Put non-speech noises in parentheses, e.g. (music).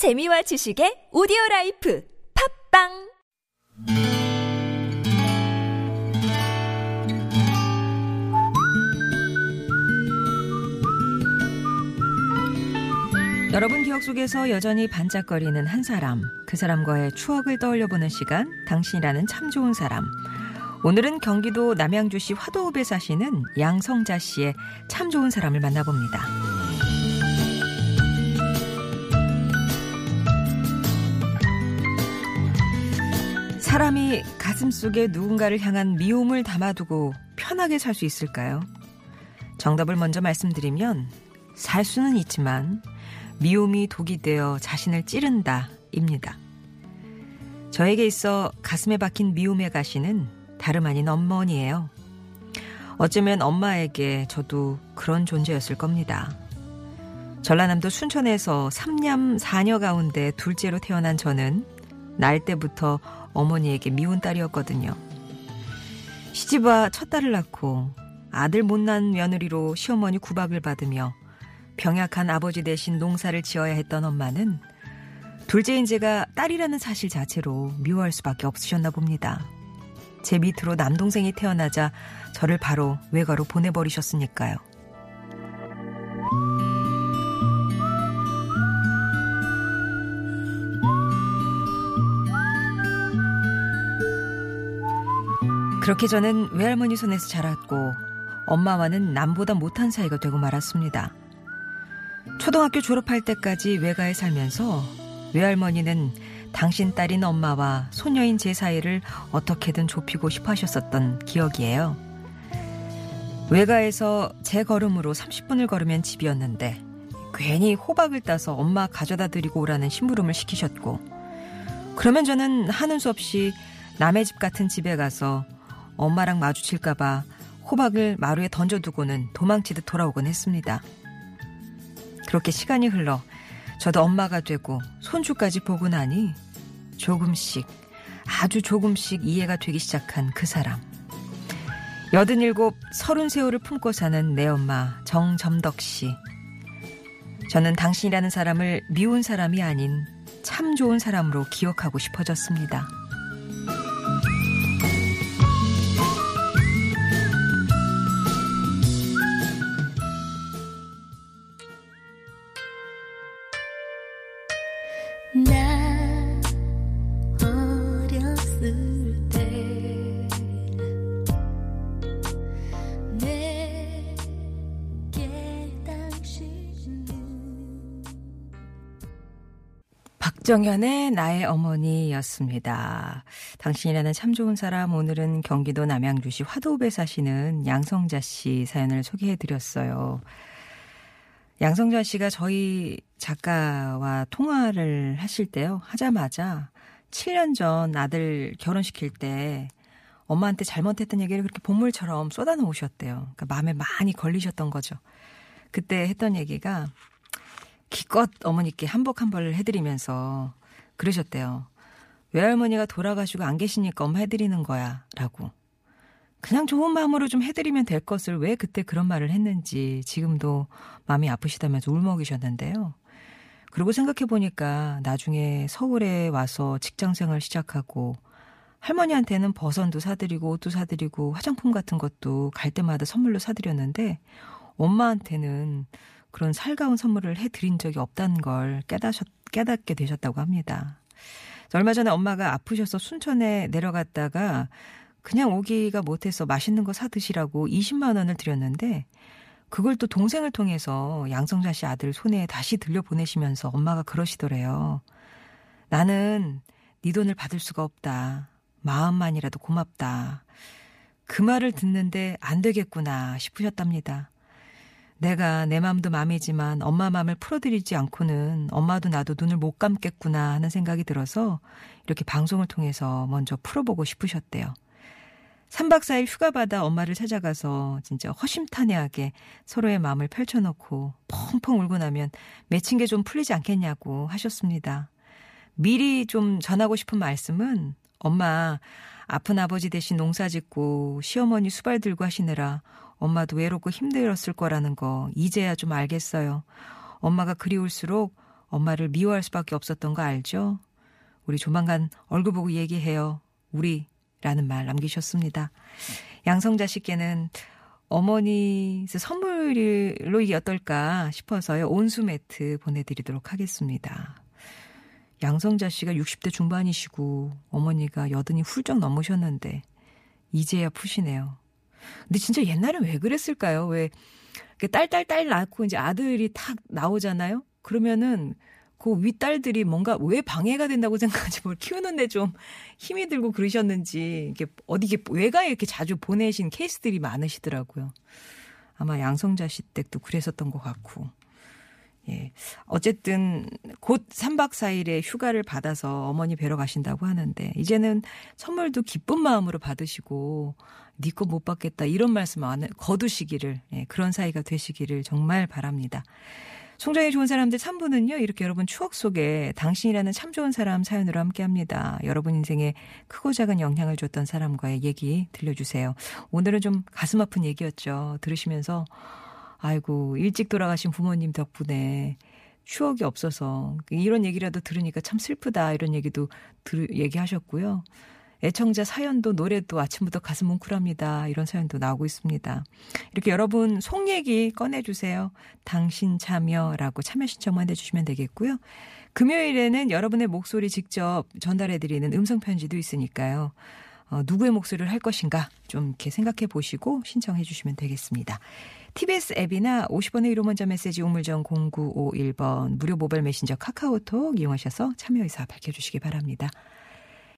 재미와 지식의 오디오 라이프 팟빵 여러분 기억 속에서 여전히 반짝거리는 한 사람, 그 사람과의 추억을 떠올려보는 시간, 당신이라는 참 좋은 사람. 오늘은 경기도 남양주시 화도읍에 사시는 양성자 씨의 참 좋은 사람을 만나봅니다. 사람이 가슴 속에 누군가를 향한 미움을 담아두고 편하게 살 수 있을까요? 정답을 먼저 말씀드리면 살 수는 있지만 미움이 독이 되어 자신을 찌른다 입니다. 저에게 있어 가슴에 박힌 미움의 가시는 다름 아닌 어머니예요. 어쩌면 엄마에게 저도 그런 존재였을 겁니다. 전라남도 순천에서 3남 4녀 가운데 둘째로 태어난 저는 날 때부터 어머니에게 미운 딸이었거든요. 시집와 첫 딸을 낳고 아들 못난 며느리로 시어머니 구박을 받으며 병약한 아버지 대신 농사를 지어야 했던 엄마는 둘째인 제가 딸이라는 사실 자체로 미워할 수밖에 없으셨나 봅니다. 제 밑으로 남동생이 태어나자 저를 바로 외가로 보내버리셨으니까요. 그렇게 저는 외할머니 손에서 자랐고 엄마와는 남보다 못한 사이가 되고 말았습니다. 초등학교 졸업할 때까지 외가에 살면서 외할머니는 당신 딸인 엄마와 소녀인 제 사이를 어떻게든 좁히고 싶어 하셨었던 기억이에요. 외가에서 제 걸음으로 30분을 걸으면 집이었는데 괜히 호박을 따서 엄마 가져다 드리고 오라는 심부름을 시키셨고 그러면 저는 하는 수 없이 남의 집 같은 집에 가서 엄마랑 마주칠까봐 호박을 마루에 던져두고는 도망치듯 돌아오곤 했습니다. 그렇게 시간이 흘러 저도 엄마가 되고 손주까지 보고 나니 조금씩 아주 조금씩 이해가 되기 시작한 그 사람. 여든일곱 서른 세월을 품고 사는 내 엄마 정점덕 씨. 저는 당신이라는 사람을 미운 사람이 아닌 참 좋은 사람으로 기억하고 싶어졌습니다. 박정현의 나의 어머니였습니다. 당신이라는 참 좋은 사람 오늘은 경기도 남양주시 화도읍에 사시는 양성자 씨 사연을 소개해 드렸어요. 양성자 씨가 저희 작가와 통화를 하실 때요. 하자마자 7년 전 아들 결혼시킬 때 엄마한테 잘못했던 얘기를 그렇게 본물처럼 쏟아놓으셨대요. 그러니까 마음에 많이 걸리셨던 거죠. 그때 했던 얘기가 기껏 어머니께 한복 한 벌을 해드리면서 그러셨대요. 외할머니가 돌아가시고 안 계시니까 엄마 해드리는 거야. 라고. 그냥 좋은 마음으로 좀 해드리면 될 것을 왜 그때 그런 말을 했는지 지금도 마음이 아프시다면서 울먹이셨는데요. 그리고 생각해보니까 나중에 서울에 와서 직장 생활 시작하고 할머니한테는 버선도 사드리고 옷도 사드리고 화장품 같은 것도 갈 때마다 선물로 사드렸는데 엄마한테는 그런 살가운 선물을 해드린 적이 없다는 걸 깨닫, 깨닫게 되셨다고 합니다. 얼마 전에 엄마가 아프셔서 순천에 내려갔다가 그냥 오기가 못해서 맛있는 거 사드시라고 20만 원을 드렸는데 그걸 또 동생을 통해서 양성자 씨 아들 손에 다시 들려보내시면서 엄마가 그러시더래요. 나는 네 돈을 받을 수가 없다. 마음만이라도 고맙다. 그 말을 듣는데 안 되겠구나 싶으셨답니다. 내가 내 마음도 마음이지만 엄마 마음을 풀어드리지 않고는 엄마도 나도 눈을 못 감겠구나 하는 생각이 들어서 이렇게 방송을 통해서 먼저 풀어보고 싶으셨대요. 3박 4일 휴가 받아 엄마를 찾아가서 진짜 허심탄회하게 서로의 마음을 펼쳐놓고 펑펑 울고 나면 맺힌 게 좀 풀리지 않겠냐고 하셨습니다. 미리 좀 전하고 싶은 말씀은 엄마 아픈 아버지 대신 농사 짓고 시어머니 수발 들고 하시느라 엄마도 외롭고 힘들었을 거라는 거 이제야 좀 알겠어요. 엄마가 그리울수록 엄마를 미워할 수밖에 없었던 거 알죠? 우리 조만간 얼굴 보고 얘기해요. 우리라는 말 남기셨습니다. 양성자 씨께는 어머니 선물로 이게 어떨까 싶어서요. 온수 매트 보내드리도록 하겠습니다. 양성자 씨가 60대 중반이시고 어머니가 여든이 훌쩍 넘으셨는데 이제야 푸시네요. 근데 진짜 옛날엔 왜 그랬을까요? 왜 딸딸 딸 낳고 이제 아들이 탁 나오잖아요. 그러면은 그 윗딸들이 뭔가 왜 방해가 된다고 (laughs) 생각하지 뭘 키우는데 좀 힘이 들고 그러셨는지 이게 어디 외가에 이렇게 자주 보내신 케이스들이 많으시더라고요. 아마 양성자 씨 때도 그랬었던 것 같고. 예. 어쨌든 곧 3박 4일의 휴가를 받아서 어머니 뵈러 가신다고 하는데 이제는 선물도 기쁜 마음으로 받으시고 네거못 받겠다 이런 말씀 안 거두시기를 예, 그런 사이가 되시기를 정말 바랍니다. 송정이 좋은 사람들 3부는요, 이렇게 여러분 추억 속에 당신이라는 참 좋은 사람 사연으로 함께 합니다. 여러분 인생에 크고 작은 영향을 줬던 사람과의 얘기 들려주세요. 오늘은 좀 가슴 아픈 얘기였죠. 들으시면서, 아이고, 일찍 돌아가신 부모님 덕분에 추억이 없어서 이런 얘기라도 들으니까 참 슬프다 이런 얘기도 들, 얘기하셨고요. 애청자 사연도 노래도 아침부터 가슴 뭉클합니다. 이런 사연도 나오고 있습니다. 이렇게 여러분 속 얘기 꺼내주세요. 당신 참여라고 참여 신청만 해주시면 되겠고요. 금요일에는 여러분의 목소리 직접 전달해드리는 음성편지도 있으니까요. 어, 누구의 목소리를 할 것인가 좀 이렇게 생각해 보시고 신청해 주시면 되겠습니다. TBS 앱이나 50원의 1호 문자 메시지 우물정 0951번 무료 모바일 메신저 카카오톡 이용하셔서 참여 의사 밝혀주시기 바랍니다.